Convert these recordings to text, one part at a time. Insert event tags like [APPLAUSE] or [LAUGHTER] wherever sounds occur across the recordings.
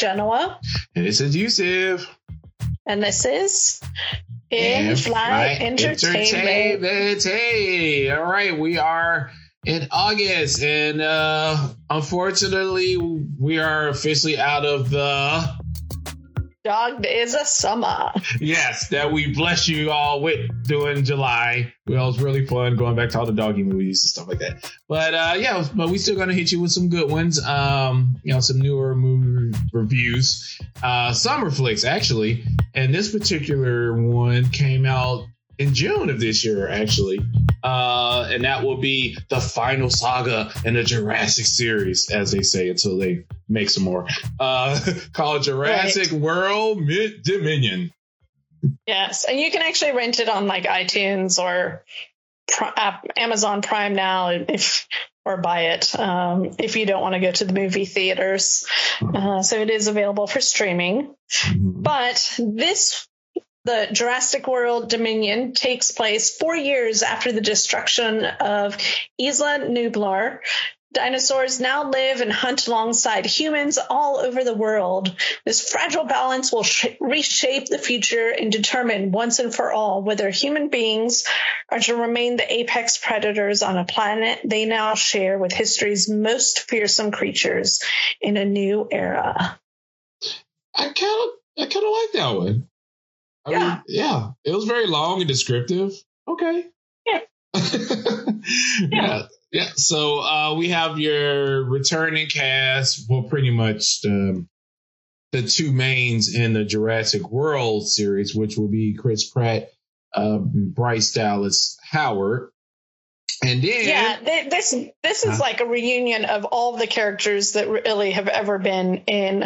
Genoa. And this is Yusuf. And this is In Flight Entertainment. Entertainment. Hey, all right, we are in August, and uh unfortunately, we are officially out of the Dog is a summer. yes that we bless you all with doing July. Well, it was really fun going back to all the doggy movies and stuff like that. But uh yeah, but we still gonna hit you with some good ones. Um, you know, some newer movie reviews, uh, summer flicks actually. And this particular one came out in June of this year, actually. Uh, and that will be the final saga in the Jurassic series, as they say, until they make some more. Uh, [LAUGHS] called Jurassic right. World Mid Dominion. Yes, and you can actually rent it on like iTunes or Amazon Prime now if or buy it um, if you don't want to go to the movie theaters. Uh, so it is available for streaming. Mm-hmm. But this the Jurassic World Dominion takes place four years after the destruction of Isla Nublar. Dinosaurs now live and hunt alongside humans all over the world. This fragile balance will sh- reshape the future and determine once and for all whether human beings are to remain the apex predators on a planet they now share with history's most fearsome creatures in a new era. I kind of, I kind of like that one. I yeah. Mean, yeah. It was very long and descriptive. Okay. Yeah. [LAUGHS] yeah. yeah. Yeah. So uh, we have your returning cast. Well, pretty much the, the two mains in the Jurassic World series, which will be Chris Pratt, uh, Bryce Dallas Howard. And then yeah, this this is like a reunion of all the characters that really have ever been in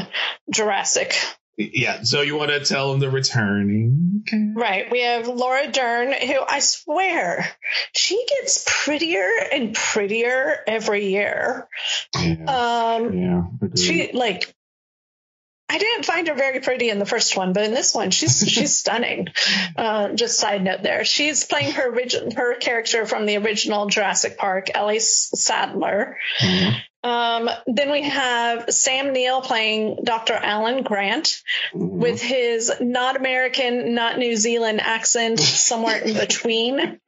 Jurassic yeah, so you want to tell them the returning? Okay. Right. We have Laura Dern, who I swear she gets prettier and prettier every year. Yeah. Um, yeah. She like. I didn't find her very pretty in the first one, but in this one, she's [LAUGHS] she's stunning. Uh, just side note there, she's playing her original her character from the original Jurassic Park, Ellie Sattler, Mm-hmm. Um, then we have Sam Neill playing Dr. Alan Grant mm-hmm. with his not American, not New Zealand accent somewhere in between.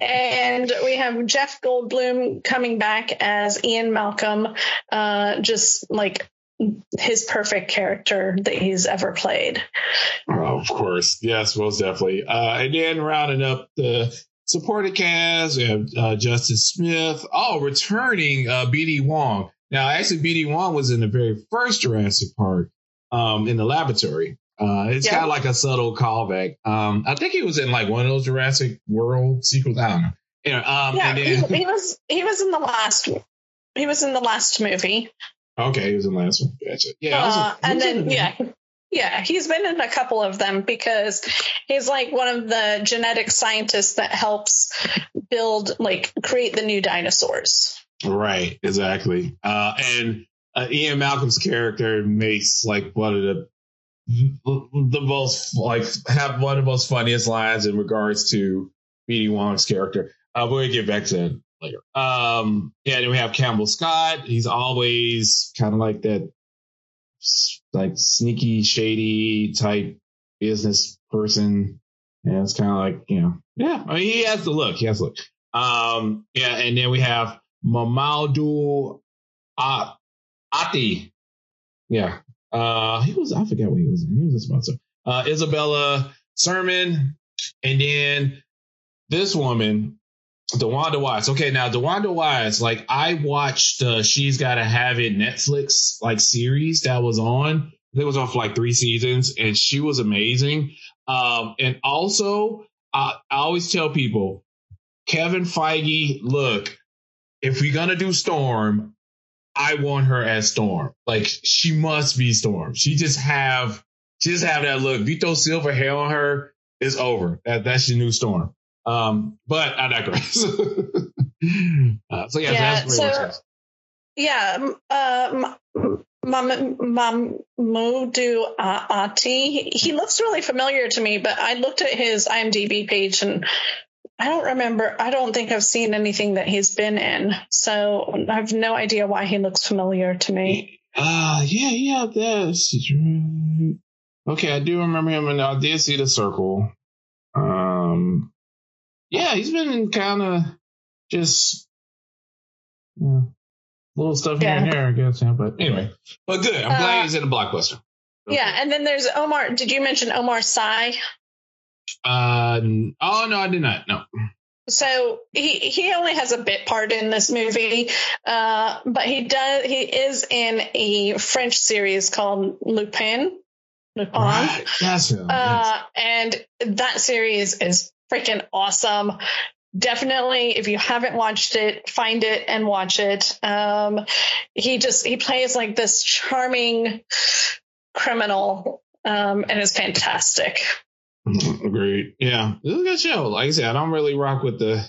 and we have Jeff Goldblum coming back as Ian Malcolm, uh, just like his perfect character that he's ever played. Oh, of course. Yes, most definitely. Uh, and then rounding up the supported cast. We have uh, Justice Smith. Oh, returning uh, BD Wong. Now, actually, BD Wong was in the very first Jurassic Park um, in the laboratory. Uh, it's yeah. kind of like a subtle callback. Um, I think he was in like one of those Jurassic World sequels. I don't know. Anyway, um, yeah, then, he, he, was he was in the last he was in the last movie. Okay, he was in the last one. Gotcha. Yeah, uh, and then yeah, yeah, he's been in a couple of them because he's like one of the genetic scientists that helps build, like, create the new dinosaurs. Right, exactly. Uh, and uh, Ian Malcolm's character makes like one of the the most like have one of the most funniest lines in regards to BD Wong's character. Uh, we'll get back to that later. Um, yeah, then we have Campbell Scott. He's always kind of like that like sneaky, shady type business person. And it's kind of like, you know, yeah, I mean, he has the look. He has the look. Um, yeah, and then we have Mamoudou uh, Athie. Yeah. Uh, he was, I forget what he was in. He was a sponsor. Uh, Isabella Sermon. And then this woman, DeWanda Wise. Okay, now DeWanda Wise, like I watched uh She's Gotta Have It Netflix like series that was on. It was for like three seasons, and she was amazing. Um, and also, I, I always tell people, Kevin Feige, look, if we're gonna do Storm, I want her as Storm. Like she must be Storm. She just have she just have that look. If you throw silver hair on her, it's over. That that's your new Storm. Um, but I digress. [LAUGHS] uh, so yeah, yeah so, so yeah, uh, Mamoudou uh, Athie. He looks really familiar to me, but I looked at his IMDb page and I don't remember. I don't think I've seen anything that he's been in, so I have no idea why he looks familiar to me. Uh yeah, yeah, that's right. okay. I do remember him, and I did see the circle. Um, yeah, he's been kind of just yeah, little stuff here and there, I guess. Yeah, but anyway, but good. I'm glad Uh, he's in a blockbuster. Yeah, and then there's Omar. Did you mention Omar Sy? Uh, oh no, I did not. No. So he he only has a bit part in this movie, uh, but he does he is in a French series called Lupin. Lupin. Right, yes. Uh, and that series is freaking awesome. Definitely, if you haven't watched it, find it and watch it. Um, he just he plays like this charming criminal, um, and is fantastic. [LAUGHS] Agreed. Yeah, it was a good show. Like I said, I don't really rock with the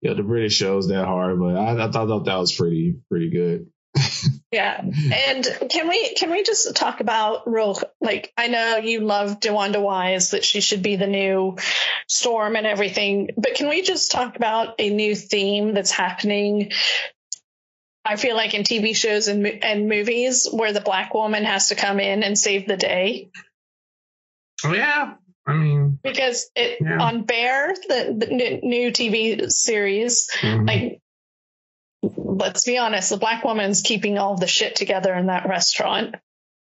you know, the British shows that hard, but I, I thought that was pretty pretty good. Yeah, and can we can we just talk about real like I know you love DeWanda Wise that she should be the new Storm and everything, but can we just talk about a new theme that's happening? I feel like in TV shows and and movies where the black woman has to come in and save the day Oh yeah, I mean, because it Yeah. on Bear the, the new TV series mhm. like let's be honest the black woman's keeping all the shit together in that restaurant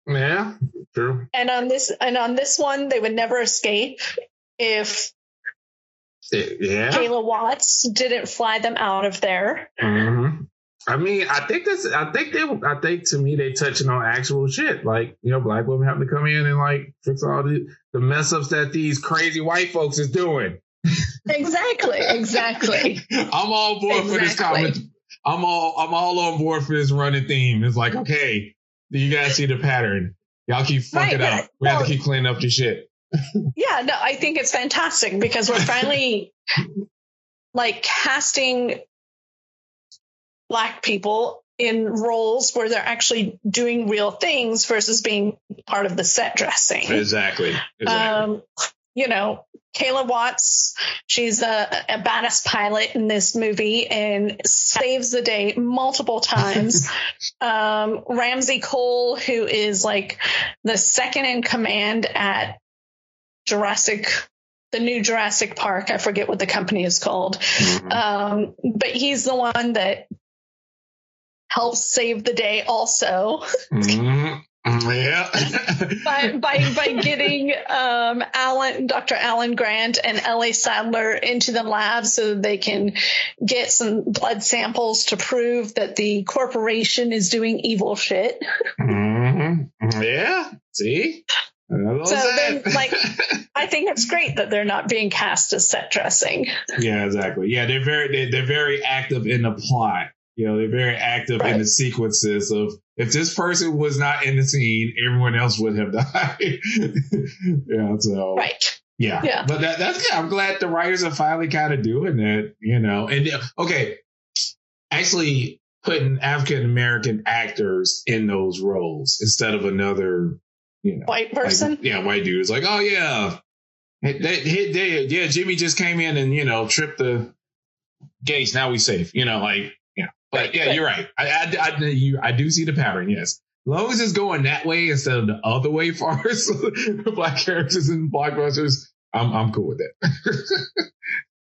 yeah, true. and on this and on this one they would never escape if Yeah. Kayla Watts didn't fly them out of there. hmm I mean, I think that's. I think they. I think to me, they touching on actual shit. Like you know, black women having to come in and like fix all the the mess ups that these crazy white folks is doing. Exactly, exactly. [LAUGHS] I'm all board for this comment. I'm all. I'm all on board for this running theme. It's like, okay, you guys see the pattern. Y'all keep fucking Right, up. We have to keep cleaning up the shit. Yeah, no, I think it's fantastic because we're finally [LAUGHS] like casting black people in roles where they're actually doing real things versus being part of the set dressing. Exactly. Exactly. Um, you know, Kayla Watts, she's a, a badass pilot in this movie and saves the day multiple times. [LAUGHS] um, Ramsay Cole, who is like the second in command at Jurassic, the new Jurassic Park. I forget what the company is called. Mhm. Um, but he's the one that helps save the day also. [LAUGHS] Mhm. Yeah. [LAUGHS] by by by getting um, Alan, Dr. Alan Grant, and Ellie Sattler into the lab so that they can get some blood samples to prove that the corporation is doing evil shit. [LAUGHS] Mhm. Yeah. See. So then, [LAUGHS] like- I think it's great that they're not being cast as set dressing. yeah, exactly. Yeah, they're very they, they're very active in the plot. You know, they're very active in the sequences of if this person was not in the scene, everyone else would have [LAUGHS] died. yeah, so Right. yeah, Yeah. But that, that's good. I'm glad the writers are finally kind of doing that. You know, and okay, actually putting African American actors in those roles instead of another, you know, White like, person. yeah, white dude. It's like, oh yeah, Hey, they, they, they- yeah, Jimmy just came in and you know tripped the gates. Now we safe. You know, like. But yeah, you're right. I, I, I, you, I do see the pattern. Yes, as long as it's going that way instead of the other way, [LAUGHS] far as black characters in blockbusters, I'm I'm cool with that. [LAUGHS]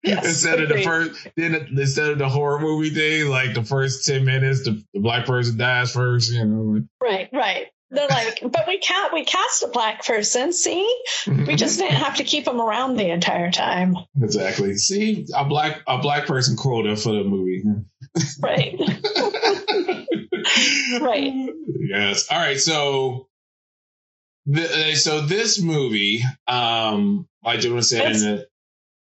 Yes, instead of the first, then instead of the horror movie thing, like the first ten minutes, the, the black person dies first. You know, like, Right. Right. They're like, [LAUGHS] but we can't. We cast a black person. See, mm-hmm. we just didn't have to keep them around the entire time. exactly. See, a black a black person quota for the movie. Right. [LAUGHS] Right. Yes. All right. So, the, uh, so this movie, um, like Jim was saying, It's- that.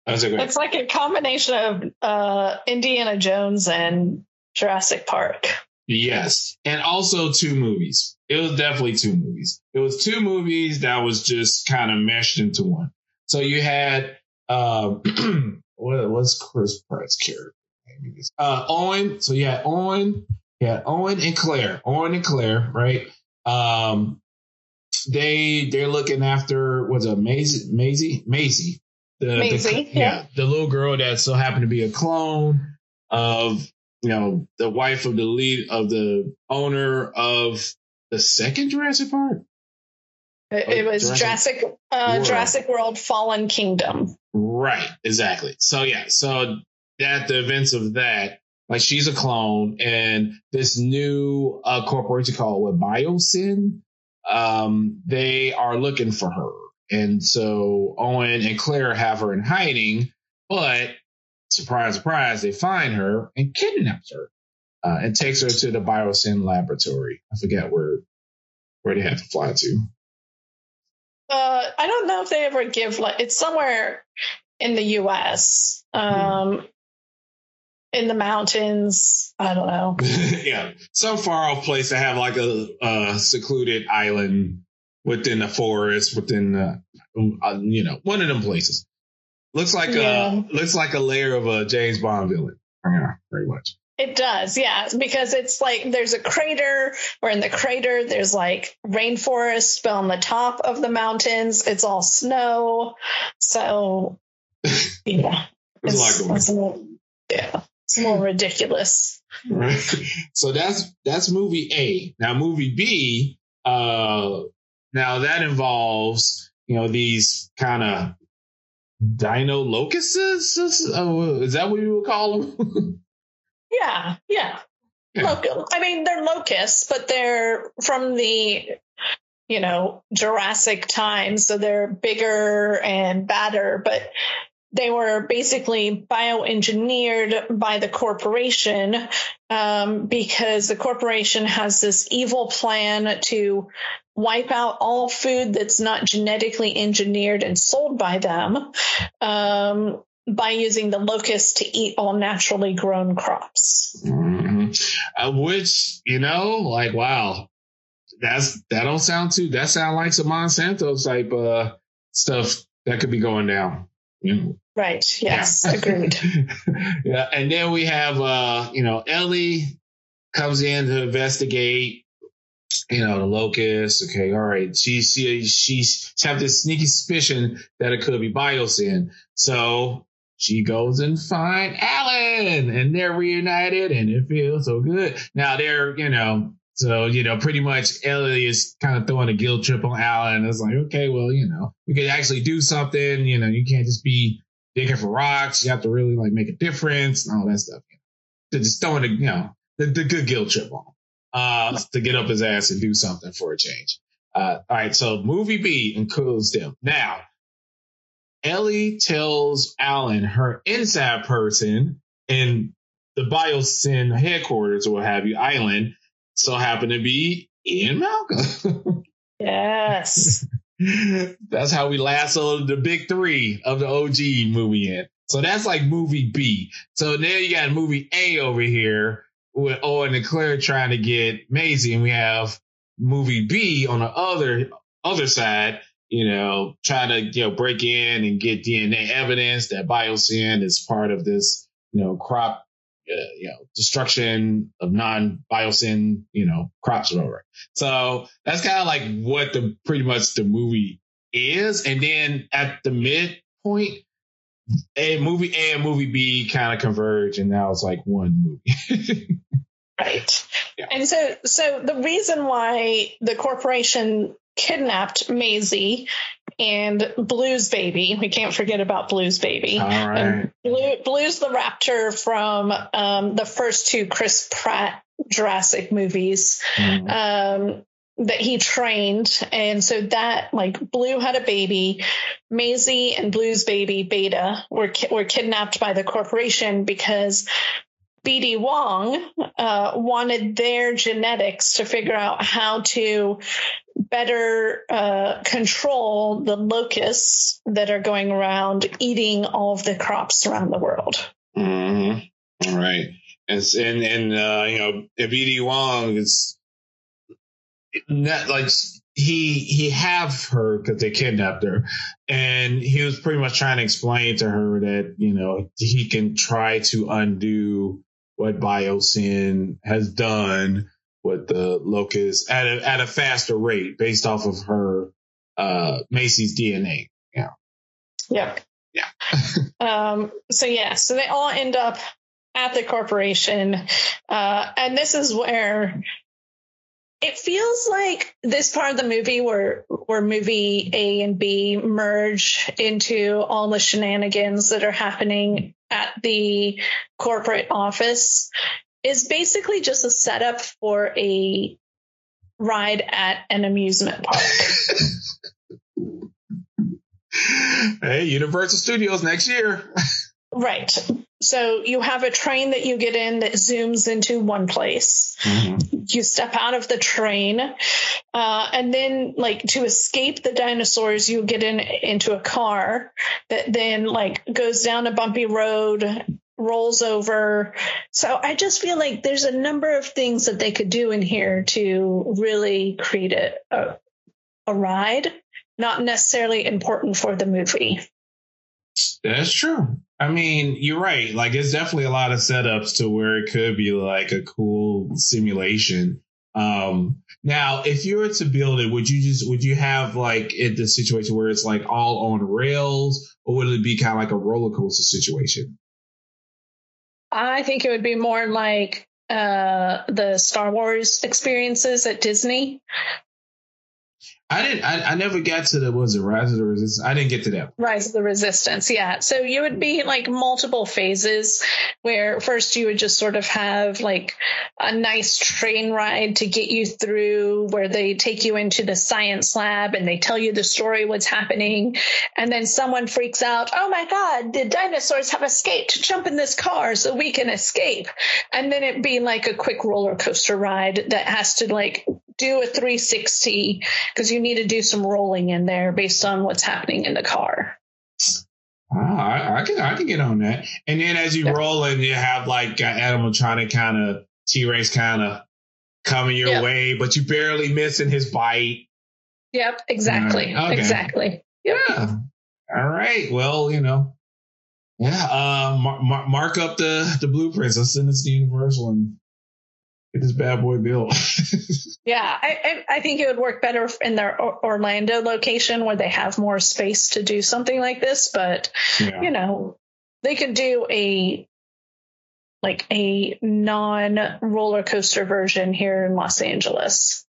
I was like. It's like a combination of uh, Indiana Jones and Jurassic Park. Yes. And also two movies. It was definitely two movies. It was two movies that was just kind of meshed into one. So you had uh [CLEARS THROAT] what was Chris Pratt's character? Uh Owen. So had Owen, had Owen and Claire. Owen and Claire, right? Um they they're looking after what's a Maisie Maisie Maisie. The, the- Maisie, yeah. the little girl that so happened to be a clone of you know the wife of the lead of the owner of the second Jurassic Park. It, it was Jurassic Jurassic, uh, World. Jurassic World Fallen Kingdom. Right, exactly. So yeah, so at the events of that, like she's a clone, and this new uh, corporation called what Biosyn, um, they are looking for her, and so Owen and Claire have her in hiding, but surprise, surprise, they find her and kidnaps her, uh, and takes her to the Biosyn laboratory. I forget where where they have to fly to. Uh, I don't know if they ever give like it's somewhere in the U.S. Um, in the mountains. I don't know. [LAUGHS] yeah, some far off place to have like a, a secluded island within the forest, within the, uh, you know, one of them places. Looks like yeah. a looks like a layer of a James Bond villain. Yeah, very much. It does, yeah, because it's like there's a crater, or in the crater there's like rainforest, but on the top of the mountains it's all snow. So, [LAUGHS] yeah, it's, it's, a yeah, a ridiculous. Right. So that's that's movie A. Now movie B, uh, now that involves you know these kind of dino locusts. Uh, is that what you would call them? [LAUGHS] Yeah, yeah. yeah. I mean, they're locusts, but they're from the, you know, Jurassic times, so they're bigger and badder, but they were basically bioengineered by the corporation um, because the corporation has this evil plan to wipe out all food that's not genetically engineered and sold by them. Um, by using the locust to eat all naturally grown crops. Mm-hmm. Uh, which, you know, like, wow, that's, that don't sound too, that sound like some Monsanto type, uh, stuff that could be going down. Right. Yes. Yeah. Agreed. [LAUGHS] yeah. And then we have, uh, you know, Ellie comes in to investigate you know, the locust. Okay, all right. She she she's she have this sneaky suspicion that it could be biosyn. So she goes and find Alan and they're reunited and it feels so good. Now they're, you know, so, you know, pretty much Ellie is kind of throwing a guilt trip on Alan. It's like, okay, well, you know, you can actually do something. You know, you can't just be digging for rocks. You have to really like make a difference and all that stuff. Know. Just throwing the, you know, the, the good guilt trip on uh, to get up his ass and do something for a change. Uh, all right. So movie B includes them. Now, Ellie tells Alan her inside person in the Biosyn headquarters or what have you, island, so happen to be Ian Malcolm. yes. [LAUGHS] that's how we lassoed the big three of the OG movie in. So that's like movie B. So now you got movie A over here with Owen and Claire trying to get Maisie, and we have movie B on the other other side you know, trying to, you know, break in and get DNA evidence that biosyn is part of this, you know, crop, Uh, you know, destruction of non-biosyn, you know, crops or whatever. So that's kind of like what the pretty much the movie is. And then at the midpoint, a movie A and movie B kind of converge, and now it's like one movie. [LAUGHS] right. Yeah. And so, so the reason why the corporation kidnapped Maisie and Blues Baby. We can't forget about Blues Baby. All right. Blue, Blues the Raptor from um, the first two Chris Pratt Jurassic movies. Mm. Um, that he trained. And so that like Blue had a baby, Maisie and Blue's baby Beta were were kidnapped by the corporation because BD Wong uh, wanted their genetics to figure out how to better uh, control the locusts that are going around eating all of the crops around the world. Mm-hmm. All right. And, and, and uh, you know, BD Wong is not like he he have her because they kidnapped her, and he was pretty much trying to explain to her that you know he can try to undo what Biosyn has done with the locust at a, at a faster rate based off of her uh, Maisie's DNA. Yeah. Yeah. Yeah. [LAUGHS] um, so yeah, so they all end up at the corporation, uh, and this is where it feels like this part of the movie where where movie A and B merge into all the shenanigans that are happening at the corporate office is basically just a setup for a ride at an amusement park. [LAUGHS] hey, Universal Studios next year. right. So you have a train that you get in that zooms into one place. Mm-hmm. You step out of the train, uh, and then like to escape the dinosaurs, you get in into a car that then like goes down a bumpy road, rolls over. So I just feel like there's a number of things that they could do in here to really create a, a, a ride, not necessarily important for the movie. That's true. I mean, you're right. Like, it's definitely a lot of setups to where it could be like a cool simulation. Um, now, if you were to build it, would you just would you have like it the situation where it's like all on rails, or would it be kind of like a roller coaster situation? I think it would be more like uh, the Star Wars experiences at Disney, I didn't. I, I never got to the was it Rise of the Resistance. I didn't get to that. Rise of the Resistance. Yeah. So you would be like multiple phases where first you would just sort of have like a nice train ride to get you through where they take you into the science lab and they tell you the story what's happening, and then someone freaks out. Oh my God! The dinosaurs have escaped. Jump in this car so we can escape. And then it'd be like a quick roller coaster ride that has to like do a 360 because you need to do some rolling in there based on what's happening in the car. Ah, I, I, can I can get on that. And then as you yeah. roll in, you have like an animatronic kind of T Rex kind of coming your yep. way, but you barely missing his bite. Yep, exactly, okay. exactly. Yep. Yeah. All right. Well, you know, yeah. Uh, mar- mark up the the blueprints. Let's send this to Universal and get this bad boy built. [LAUGHS] yeah, I, I think it would work better in their Orlando location where they have more space to do something like this. But yeah. you know, they could do a like a non roller coaster version here in Los Angeles.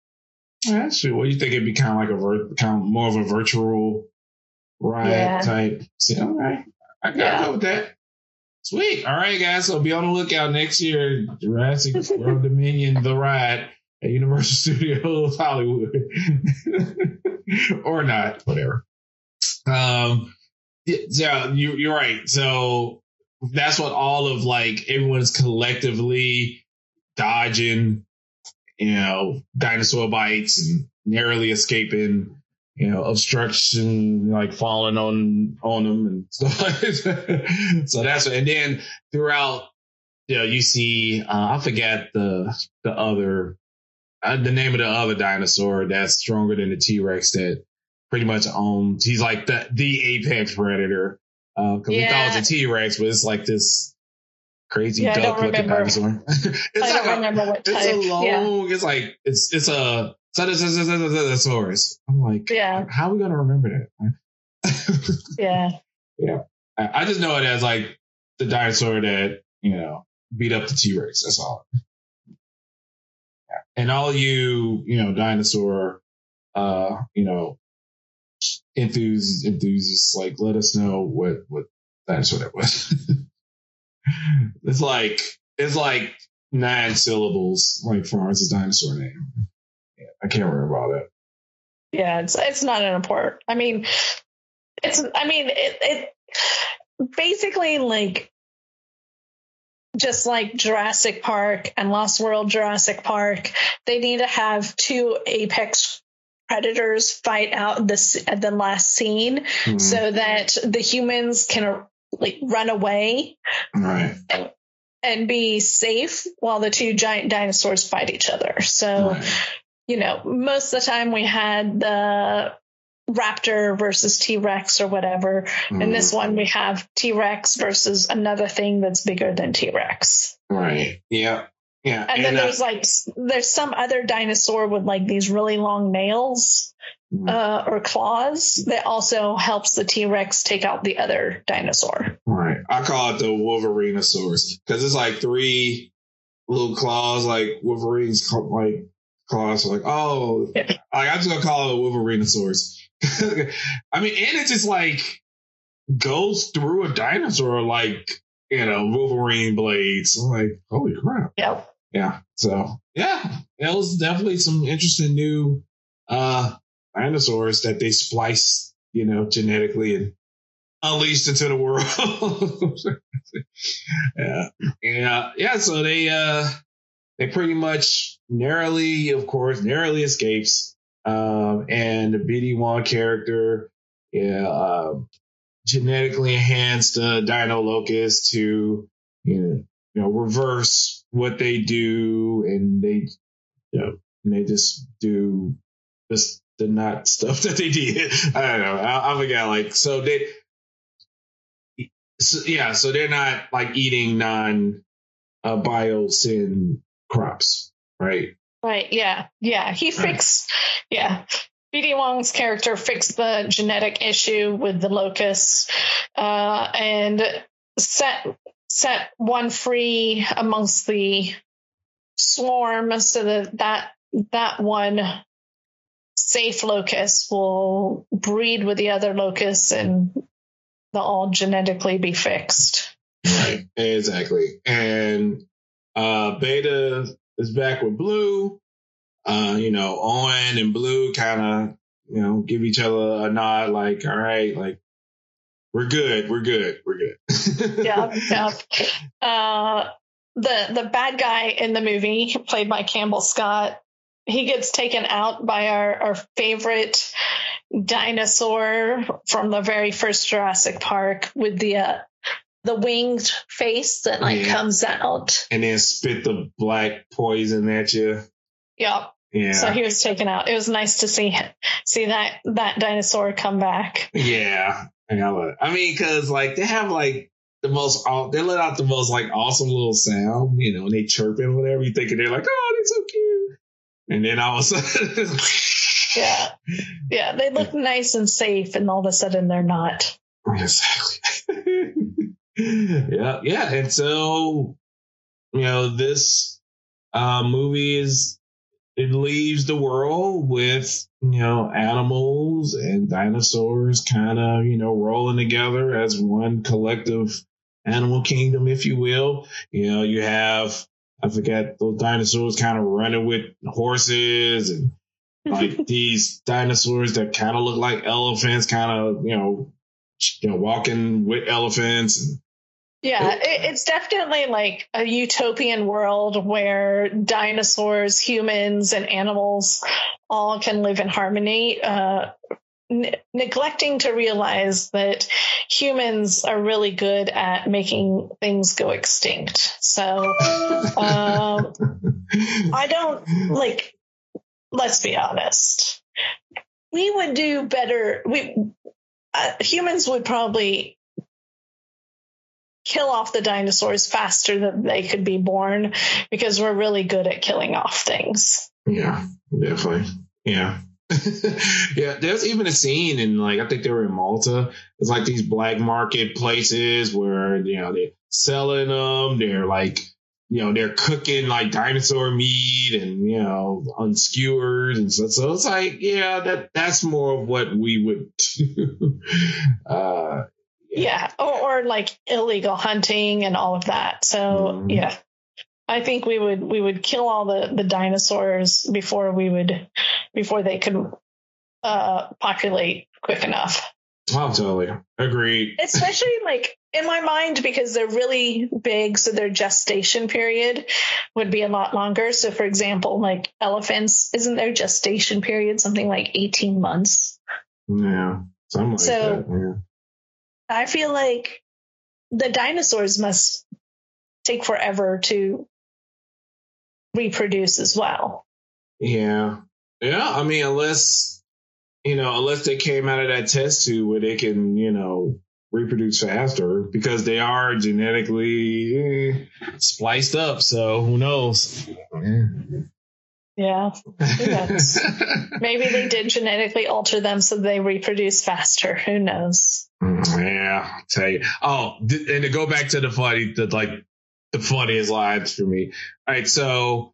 Actually. What do you think? It'd be kind of like a vir- kind of more of a virtual ride yeah. type. See, all right, I got yeah. go with that. Sweet. All right, guys. So be on the lookout next year. Jurassic World Dominion, the ride at Universal [LAUGHS] Studios Hollywood, [LAUGHS] or not, whatever. Um, yeah, you, you're right. So that's what all of like everyone's collectively dodging, you know, dinosaur bites and narrowly escaping you know, obstruction, like falling on on them and [LAUGHS] stuff. so that's and then throughout, you know, you see, uh, I forget the the other uh, the name of the other dinosaur that's stronger than the T Rex that pretty much owns. He's like the the apex predator. Because uh, yeah. we thought it was a T Rex, but it's like this crazy yeah, duck looking dinosaur. [LAUGHS] it's I like don't a, remember what type. It's a long. Yeah. It's like it's it's a Saurus. I'm like, yeah. How are we gonna remember that? [LAUGHS] yeah. Yeah. I, I just know it as like the dinosaur that you know beat up the T Rex. That's all. Yeah. And all you you know dinosaur, uh, you know, enthusiasts, enthusiasts, like let us know what what dinosaur that was. [LAUGHS] it's like it's like nine syllables, like Florence dinosaur name. I can't remember all that. Yeah, it's it's not an important. I mean, it's. I mean, it, it basically like just like Jurassic Park and Lost World Jurassic Park, they need to have two apex predators fight out this at the last scene mm-hmm. so that the humans can like run away right. and, and be safe while the two giant dinosaurs fight each other. So right you know, most of the time we had the raptor versus T-Rex or whatever. Mm. In this one we have T-Rex versus another thing that's bigger than T-Rex. Right. Yeah. Yeah. And, and then uh, there's like there's some other dinosaur with like these really long nails mm. uh, or claws that also helps the T-Rex take out the other dinosaur. Right. I call it the Wolverinosaurus because it's like three little claws like Wolverine's like claws. Like, oh, yeah. [LAUGHS] like, I'm just gonna call it a Wolverinosaurus. [LAUGHS] I mean, and it just like goes through a dinosaur like you know Wolverine blades. I'm like, holy crap! Yep. Yeah. So yeah, that was definitely some interesting new uh dinosaurs that they spliced, you know, genetically and unleashed into the world. [LAUGHS] yeah. Yeah. Yeah. So they uh they pretty much narrowly, of course, narrowly escapes. Um and the BD Wong character yeah, uh, genetically enhanced uh, Dino Locust to you know, you know reverse what they do, and they you know and they just do this the not [LAUGHS] stuff that they did. I don't know. I, I forget. Like so they. So, yeah, so they're not like eating non uh, biosyn crops, right? Right. Yeah. Yeah. He fixed. Yeah. BD Wong's character fixed the genetic issue with the locusts uh, and set set one free amongst the swarm so that that, that one safe locust will breed with the other locusts and they'll all genetically be fixed. Right, exactly. And uh, Beta is back with Blue uh, you know, Owen and Blue kind of, you know, give each other a nod, like, all right, like, we're good, we're good, we're good. [LAUGHS] yeah, yeah. Uh, the the bad guy in the movie, played by Campbell Scott, he gets taken out by our, our favorite dinosaur from the very first Jurassic Park with the uh, the winged face that like yeah. comes out and then spit the black poison at you. Yep. Yeah. So he was taken out. It was nice to see see that that dinosaur come back. Yeah. I mean, because like they have like the most they let out the most like awesome little sound, you know, and they chirping or whatever. You thinking they're like, oh, they're so cute, and then all of a sudden, [LAUGHS] yeah, yeah, they look nice and safe, and all of a sudden they're not. Exactly. [LAUGHS] yeah, yeah, and so you know this uh, movie is it leaves the world with you know animals and dinosaurs kind of you know rolling together as one collective animal kingdom if you will. You know you have i forget those dinosaurs kind of running with horses and like [LAUGHS] these dinosaurs that kind of look like elephants kind of you know you know walking with elephants and yeah, it's definitely like a utopian world where dinosaurs, humans, and animals all can live in harmony. Uh, n- neglecting to realize that humans are really good at making things go extinct. So um, I don't like. Let's be honest. We would do better. We uh, humans would probably kill off the dinosaurs faster than they could be born because we're really good at killing off things. Yeah, definitely. Yeah. [LAUGHS] yeah, there's even a scene in like I think they were in Malta. It's like these black market places where you know they're selling them. They're like you know they're cooking like dinosaur meat and you know unskewered and so so it's like yeah that that's more of what we would [LAUGHS] do. uh, yeah, Or, or, like illegal hunting and all of that. So mm. yeah, I think we would we would kill all the the dinosaurs before we would before they could uh, populate quick enough. Oh, totally agreed. Especially [LAUGHS] like in my mind because they're really big, so their gestation period would be a lot longer. So, for example, like elephants, isn't their gestation period something like eighteen months? Yeah, something like so, that. Yeah. I feel like the dinosaurs must take forever to reproduce as well. Yeah. Yeah. I mean, unless, you know, unless they came out of that test tube where they can, you know, reproduce faster because they are genetically eh, spliced up. So who knows? Yeah. [LAUGHS] Maybe they did genetically alter them so they reproduce faster. Who knows? Yeah, I'll tell you. Oh, and to go back to the funny, the like the funniest lines for me. All right, so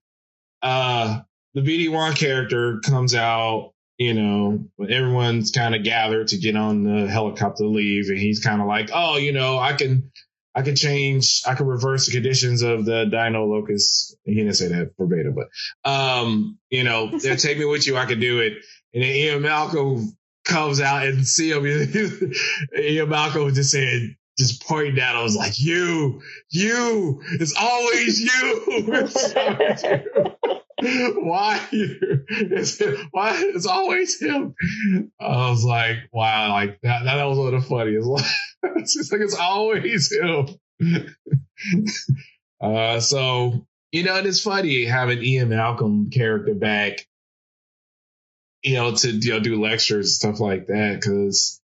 uh the BD Wong character comes out, you know, everyone's kind of gathered to get on the helicopter to leave, and he's kind of like, oh, you know, I can, I can change, I can reverse the conditions of the Dino Locust. He didn't say that verbatim, but, um, you know, [LAUGHS] take me with you, I can do it. And then Ian Malcolm comes out and see him. [LAUGHS] Ian Malcolm just said, just pointing at him, I was like, you, you, it's always you. It's always you. [LAUGHS] why it's, why it's always him? I was like wow like that that was of the funniest [LAUGHS] it's like it's always him. [LAUGHS] Uh so you know and it's funny having ian malcolm character back you know to you know do lectures and stuff like that because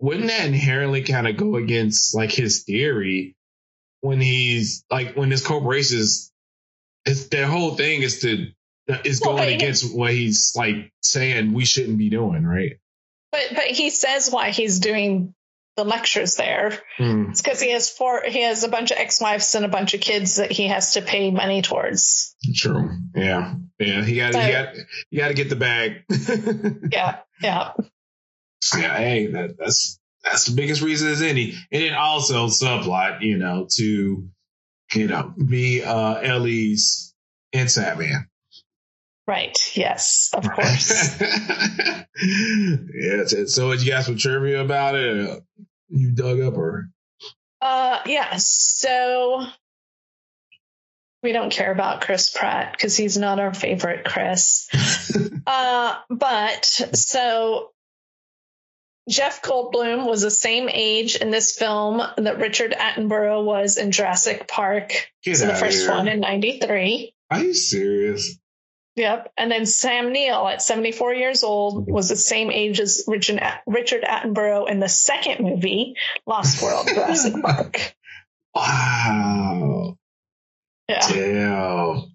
wouldn't that inherently kind of go against like his theory when he's like when his corporations it's their whole thing is to is going well, against what he's like saying we shouldn't be doing, right? But but he says why he's doing the lectures there. Mm. It's because he has four he has a bunch of ex-wives and a bunch of kids that he has to pay money towards. True. Yeah. Yeah. He got so, he got you got to get the bag. [LAUGHS] yeah. Yeah. Yeah. Hey, that, that's that's the biggest reason as any, and then also subplot, you know, to you know, me, uh, Ellie's inside man. Right. Yes, of course. [LAUGHS] yeah. So, did you got some trivia about it? You dug up or? Uh, yes. Yeah, so we don't care about Chris Pratt because he's not our favorite Chris. [LAUGHS] uh, but so Jeff Goldblum was the same age in this film that Richard Attenborough was in Jurassic Park. Get so the first here. one in 93. Are you serious? Yep. And then Sam Neill at 74 years old was the same age as Richard, Richard Attenborough in the second movie, Lost World Jurassic [LAUGHS] Park. Wow. Yeah. Damn.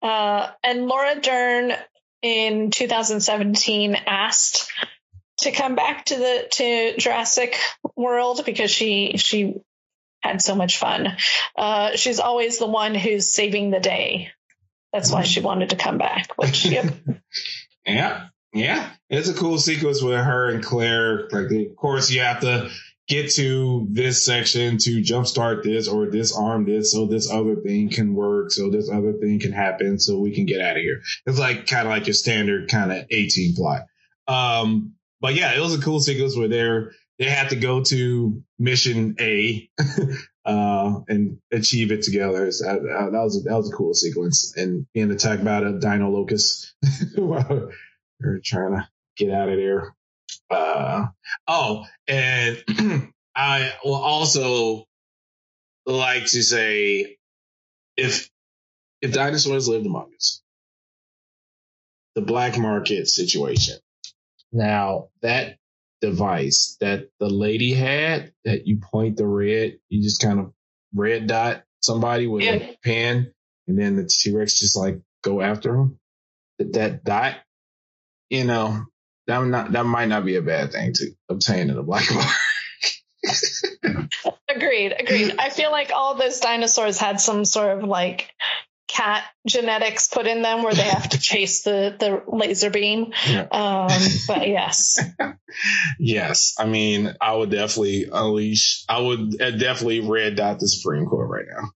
Uh, and Laura Dern in 2017 asked to come back to the to Jurassic World because she she had so much fun. Uh, she's always the one who's saving the day. That's why she wanted to come back. Which [LAUGHS] yep. yeah, yeah, it's a cool sequence with her and Claire. Like, of course, you have to get to this section to jumpstart this or disarm this so this other thing can work, so this other thing can happen, so we can get out of here. It's like kind of like your standard kind of 18 plot. Um, but yeah, it was a cool sequence where they they had to go to mission A [LAUGHS] uh, and achieve it together. So that, that, was a, that was a cool sequence, and being attacked by a Dino Locust [LAUGHS] while they're trying to get out of there. Uh, oh, and [CLEARS THROAT] I will also like to say if if dinosaurs lived among us, the black market situation now that device that the lady had that you point the red, you just kind of red dot somebody with yeah. a pen and then the T-Rex just like go after him. That, that dot, you know, that not, that might not be a bad thing to obtain in a black [LAUGHS] market. agreed, agreed. I feel like all those dinosaurs had some sort of like cat genetics put in them where they have to [LAUGHS] chase the the laser beam. Yeah. Um, but [LAUGHS] yes, yes. I mean, I would definitely unleash. I would definitely red dot the Supreme Court right now.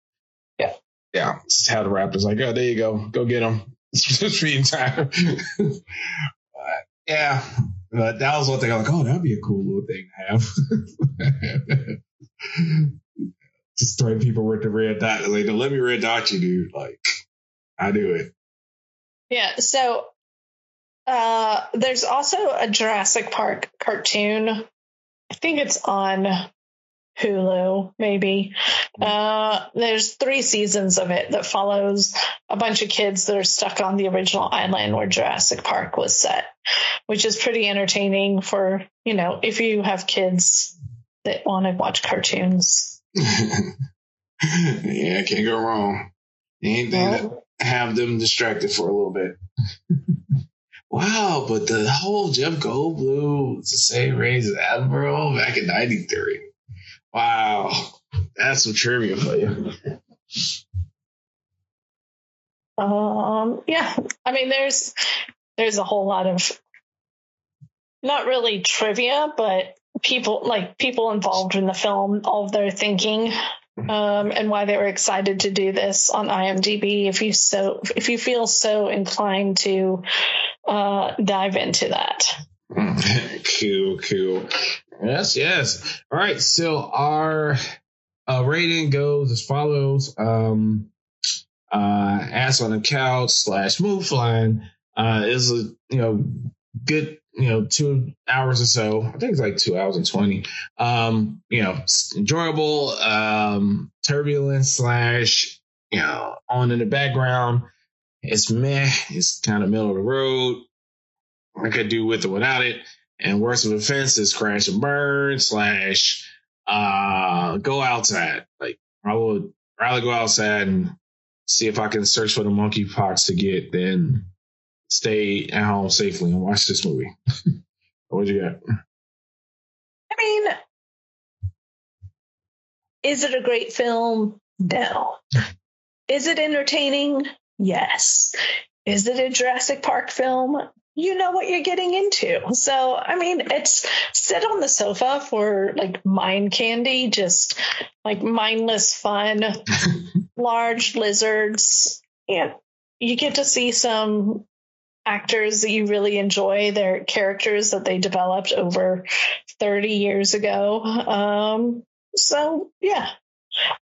Yeah, yeah. Just have the Raptors like, oh, there you go, go get them. It's feeding time. yeah, but that was one thing. I'm like, oh, that'd be a cool little thing to have [LAUGHS] just throwing people with the red dot. Like, let me red dot you, dude. Like, I do it. Yeah. So, uh, there's also a Jurassic Park cartoon. I think it's on Hulu, maybe. Uh, there's three seasons of it that follows a bunch of kids that are stuck on the original island where Jurassic Park was set, which is pretty entertaining for, you know, if you have kids that want to watch cartoons. [LAUGHS] yeah, can't go wrong. Anything have them distracted for a little bit. [LAUGHS] wow, but the whole Jeff Goldblum the same race as Admiral back in '93. Wow, that's some trivia for you. Um, yeah, I mean, there's there's a whole lot of not really trivia, but people like people involved in the film, all of their thinking, um, and why they were excited to do this on IMDb. If you so if you feel so inclined to uh, dive into that. [LAUGHS] cool, cool. Yes, yes. All right. So our uh, rating goes as follows. Um, uh, ass on the couch slash move flying uh, is a you know good you know two hours or so. I think it's like two hours and twenty. Um, you know, enjoyable. Um, turbulent slash you know on in the background. It's meh. It's kind of middle of the road. I could do with or without it. And worst of offense is crash and burn slash uh go outside. Like I would rather go outside and see if I can search for the monkeypox to get than stay at home safely and watch this movie. [LAUGHS] what you got? I mean, is it a great film? No. Is it entertaining? Yes. Is it a Jurassic Park film? you know what you're getting into. So, I mean, it's sit on the sofa for like mind candy, just like mindless fun, [LAUGHS] large lizards. And you get to see some actors that you really enjoy, their characters that they developed over 30 years ago. Um, so, yeah.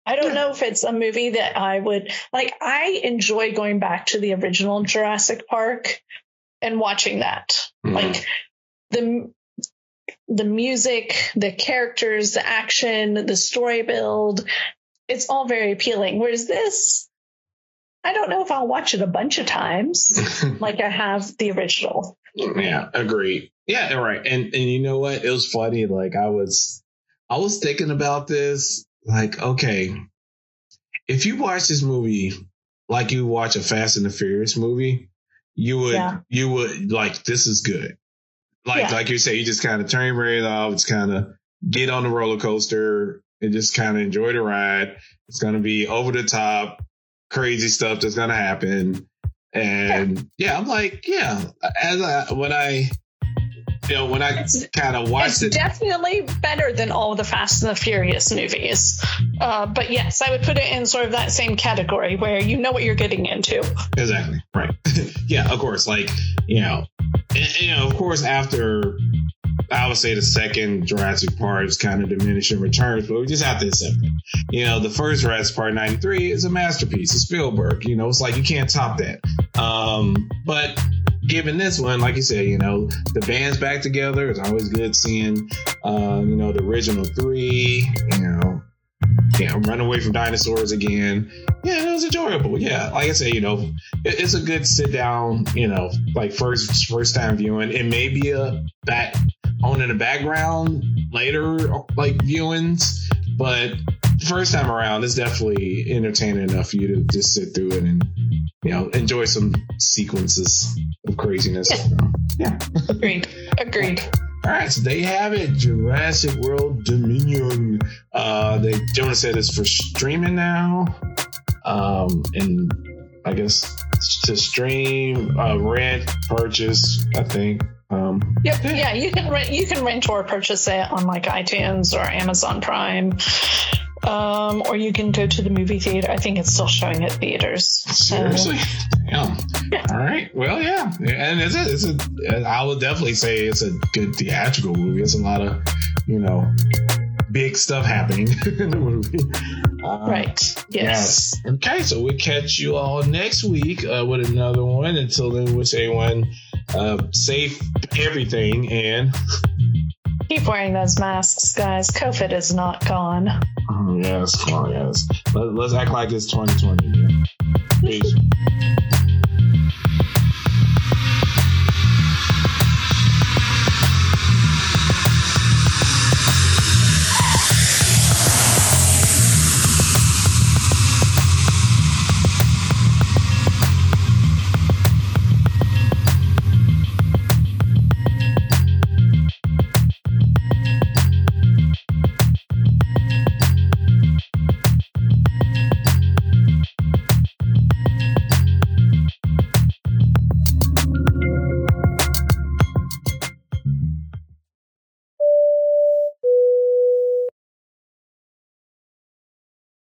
I don't know if it's a movie that I would like. I enjoy going back to the original Jurassic Park and watching that. Mm-hmm. Like the the music, the characters, the action, the story build, it's all very appealing. Whereas this, I don't know if I'll watch it a bunch of times [LAUGHS] like I have the original. Yeah, agree. Yeah, right. And and you know what? It was funny. Like I was I was thinking about this. Like, okay, if you watch this movie like you watch a Fast and the Furious movie, you would yeah. you would like this is good. Like yeah. like you say, you just kind of turn your brain off. It's kind of get on the roller coaster and just kind of enjoy the ride. It's gonna be over the top, crazy stuff that's gonna happen. And yeah, I'm like, yeah. As I when I you know, when I kind of watched it's it, definitely better than all the Fast and the Furious movies. Uh, but yes, I would put it in sort of that same category where you know what you're getting into. Exactly. Right. [LAUGHS] yeah. Of course. Like you know, and, you know, of course, after I would say the second Jurassic Park is kind of diminishing returns, but we just have to accept it. You know, the first Jurassic Park '93 is a masterpiece. It's Spielberg. You know, it's like you can't top that. Um, but given this one, like you said, you know, the band's back together. It's always good seeing, uh, you know, the original three, you know, yeah, run away from dinosaurs again. Yeah, it was enjoyable. Yeah, like I said, you know, it, it's a good sit down, you know, like first first time viewing. It may be a back on in the background later, like viewings, but first time around, it's definitely entertaining enough for you to just sit through it and you know enjoy some sequences of craziness. Yeah, yeah. agreed. Agreed. All right, so there you have it, Jurassic World Dominion. Uh, they Jonah said it's for streaming now, um, and I guess to stream, uh, rent, purchase. I think. Um, yep. Yeah, you can rent. You can rent or purchase it on like iTunes or Amazon Prime. Um, or you can go to the movie theater. I think it's still showing at theaters. Seriously? Damn. Yeah. All right. Well, yeah. And it's a, it's a, I would definitely say it's a good theatrical movie. It's a lot of, you know, big stuff happening [LAUGHS] in the movie. Uh, right. Yes. yes. Okay. So we'll catch you all next week uh, with another one. Until then, wish everyone uh, safe everything and keep wearing those masks, guys. COVID is not gone. [LAUGHS] Yes. Yes. Let, us act like it's 2020. Peace.